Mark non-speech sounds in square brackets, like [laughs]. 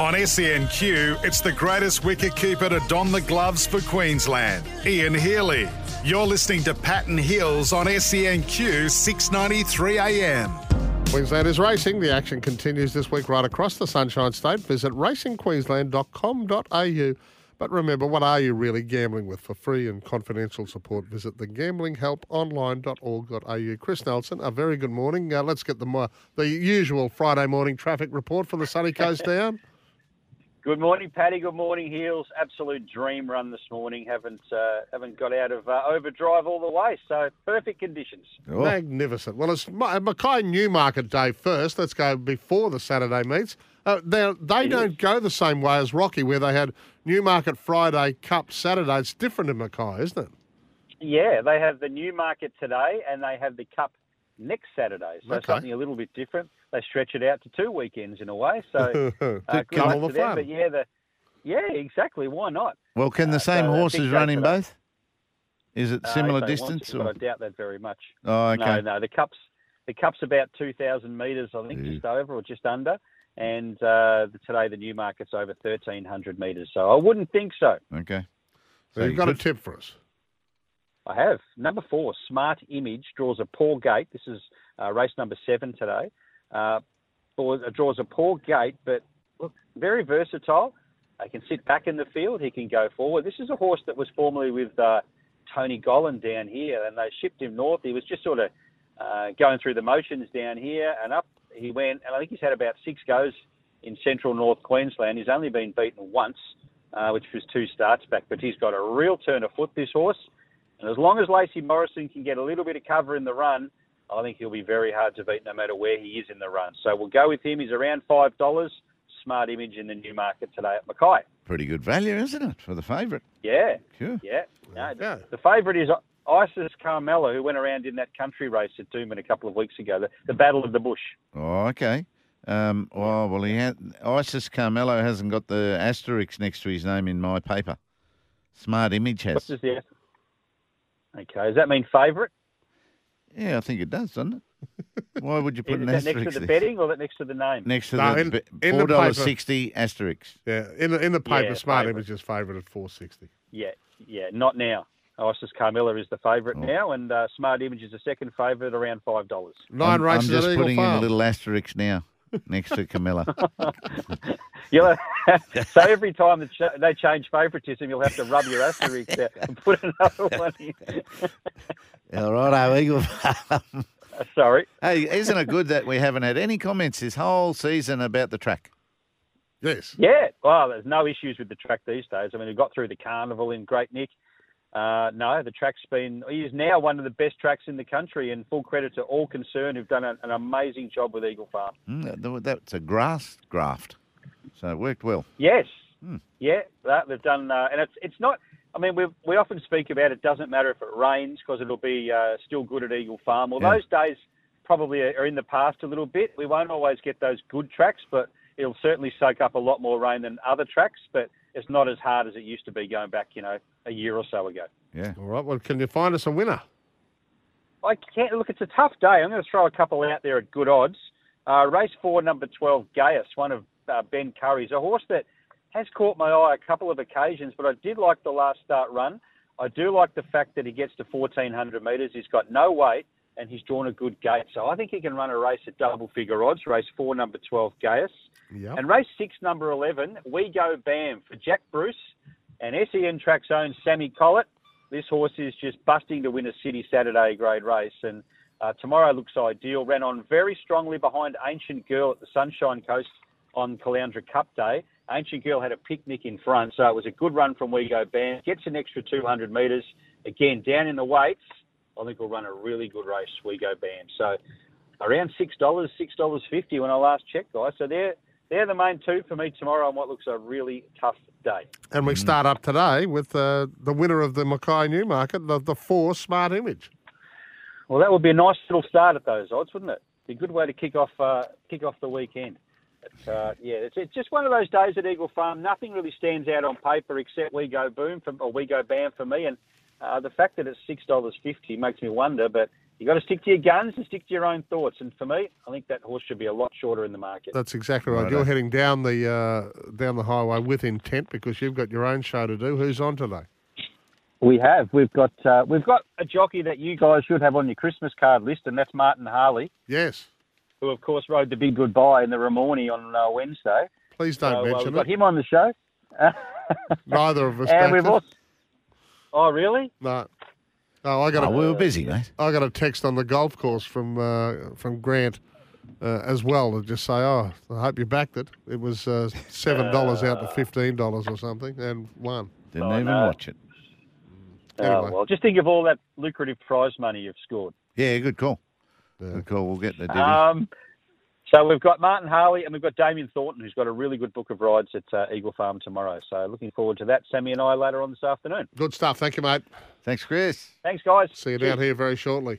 On SENQ, it's the greatest wicketkeeper to don the gloves for Queensland, Ian Healy. You're listening to Pat and Heals on SENQ 693 AM. Queensland is racing. The action continues this week right across the Sunshine State. Visit racingqueensland.com.au. But remember, what are you really gambling with? For free and confidential support, visit thegamblinghelponline.org.au. Chris Nelson, a very good morning. Uh, let's get the, uh, the usual Friday morning traffic report from the sunny coast down. [laughs] Good morning, Paddy. Good morning, Heals. Absolute dream run this morning. Haven't uh, haven't got out of uh, overdrive all the way, so perfect conditions. Oh. Magnificent. Well, it's Mackay Newmarket Day first. Let's go before the Saturday meets. Uh, they they don't go the same way as Rocky, where they had Newmarket Friday, Cup Saturday. It's different in Mackay, isn't it? Yeah, they have the Newmarket today, and they have the Cup next Saturday. So Okay. something a little bit different. They stretch it out to two weekends in a way. So [laughs] uh, good Double luck the to them. fun. But yeah, the yeah, exactly. Why not? Well, can the Uh, same so, uh, horses run in both? Is it similar if distance? to, or- I doubt that very much. Oh, okay. No, no. The cup's the cup's about two thousand metres, I think, just over or just under. And uh, the, today the Newmarket's over thirteen hundred metres. So I wouldn't think so. Okay. So you've got a tip for us. I have. Number four, Smart Image draws a poor gate. This is uh, race number seven today. Uh, uh, draws a poor gate, but look, very versatile. He can sit back in the field. He can go forward. This is a horse that was formerly with uh, Tony Gollan down here, and they shipped him north. He was just sort of uh, going through the motions down here and up. He went, and I think he's had about six goes in central North Queensland. He's only been beaten once, uh, which was two starts back, but he's got a real turn of foot, this horse. And as long as Lacey Morrison can get a little bit of cover in the run, I think he'll be very hard to beat no matter where he is in the run. So we'll go with him. He's around $5. Smart image in the new market today at Mackay. Pretty good value, isn't it, for the favourite? Yeah. Sure. Yeah. No, The favourite is Isis Carmela, who went around in that country race at Doomben a couple of weeks ago, the, the Battle of the Bush. Oh, okay. Um, oh, well, he had Isis Carmelo hasn't got the asterisk next to his name in my paper. Smart Image What has. does the Okay, does that mean favourite? Yeah, I think it does, doesn't it? [laughs] Why would you put Is an that asterisk next to the there? betting or that next to the name? Next to No, the in- be- in the $4.60 asterisk. Yeah, in the in the paper, Yeah, Smart favourite. Image is favourite at four sixty. Yeah, yeah, not now. Isis Carmela is the favourite Oh. now, and uh, Smart Image is the second favourite, around five dollars. Nine I'm, races I'm just at Eagle putting in a Farm. little asterisk now next to Camilla. [laughs] [laughs] You'll [laughs] [laughs] so every time they change favouritism, you'll have to rub your asterisk out and put another [laughs] one in. All right, Eagle. Sorry. Hey, isn't it good that we haven't had any comments this whole season about the track? Yes. Yeah, well, there's no issues with the track these days. I mean, we got through the carnival in Great Nick. Uh, no, the track's been. He is now one of the best tracks in the country, and full credit to all concerned who've done an, an amazing job with Eagle Farm. Mm, that- that's a grass graft, so it worked well. Yes, Hmm. yeah, that they've done, uh, and it's it's not. I mean, we we often speak about it doesn't matter if it rains because it'll be uh, still good at Eagle Farm. Well, Yeah. those days probably are are in the past a little bit. We won't always get those good tracks, but it'll certainly soak up a lot more rain than other tracks. But it's not as hard as it used to be going back, you know, a year or so ago. Yeah. All right. Well, can you find us a winner? I can't look. It's a tough day. I'm going to throw a couple out there at good odds. Uh, race four, number twelve, Gaius, one of uh, Ben Currie's, a horse that has caught my eye a couple of occasions, but I did like the last start run. I do like the fact that he gets to 1400 metres. He's got no weight and he's drawn a good gate. So I think he can run a race at double figure odds. Race four, number 12, Gaius. Yeah. And race six, number 11, We Go Bam for Jack Bruce and SEN Track's own Sammy Collett. This horse is just busting to win a City Saturday grade race. And uh, tomorrow looks ideal. Ran on very strongly behind Ancient Girl at the Sunshine Coast on Caloundra Cup Day. Ancient Girl had a picnic in front, so it was a good run from We Go Bam. Gets an extra 200 metres. Again, down in the weights, I think we'll run a really good race, We Go Bam. So around $6, $6.50 when I last checked, guys. So they're, they're the main two for me tomorrow on what looks a really tough day. And we start up today with uh, the winner of the Mackay Newmarket, the, the four Smart Image. Well, that would be a nice little start at those odds, wouldn't it? Be a good way to kick off uh, kick off the weekend. But, uh, yeah, it's, it's just one of those days at Eagle Farm. Nothing really stands out on paper except we go boom for, or we go bam for me, and uh, the fact that it's six dollars fifty makes me wonder. But You got to stick to your guns and stick to your own thoughts. And for me, I think that horse should be a lot shorter in the market. That's exactly right. Righto. You're heading down the uh, down the highway with intent because you've got your own show to do. Who's on today? We have. We've got uh, we've got a jockey that you guys should have on your Christmas card list, and that's Martin Harley, Yes. Who of course rode the big goodbye in the Ramornie on uh, Wednesday. Please don't so uh, mention we've got him on the show. [laughs] Neither of us. and we've it. also. Oh really? No. Oh, I got Oh, a we were busy, mate. I got a text on the golf course from uh, from Grant uh, as well to just say, "Oh, I hope you backed it." It was uh, seven [laughs] dollars out to fifteen dollars or something, and won. Didn't Oh, even no. watch it. Anyway. Oh, well, just think of all that lucrative prize money you've scored. Yeah, good call. Yeah. Good call. We'll get the divvy. Um, so we've got Martin Harley and we've got Damien Thornton, who's got a really good book of rides at uh, Eagle Farm tomorrow. So looking forward to that. Sammy and I later on this afternoon. Good stuff. Thank you, mate. Thanks, Chris. Thanks, guys. See you Cheers. down here very shortly.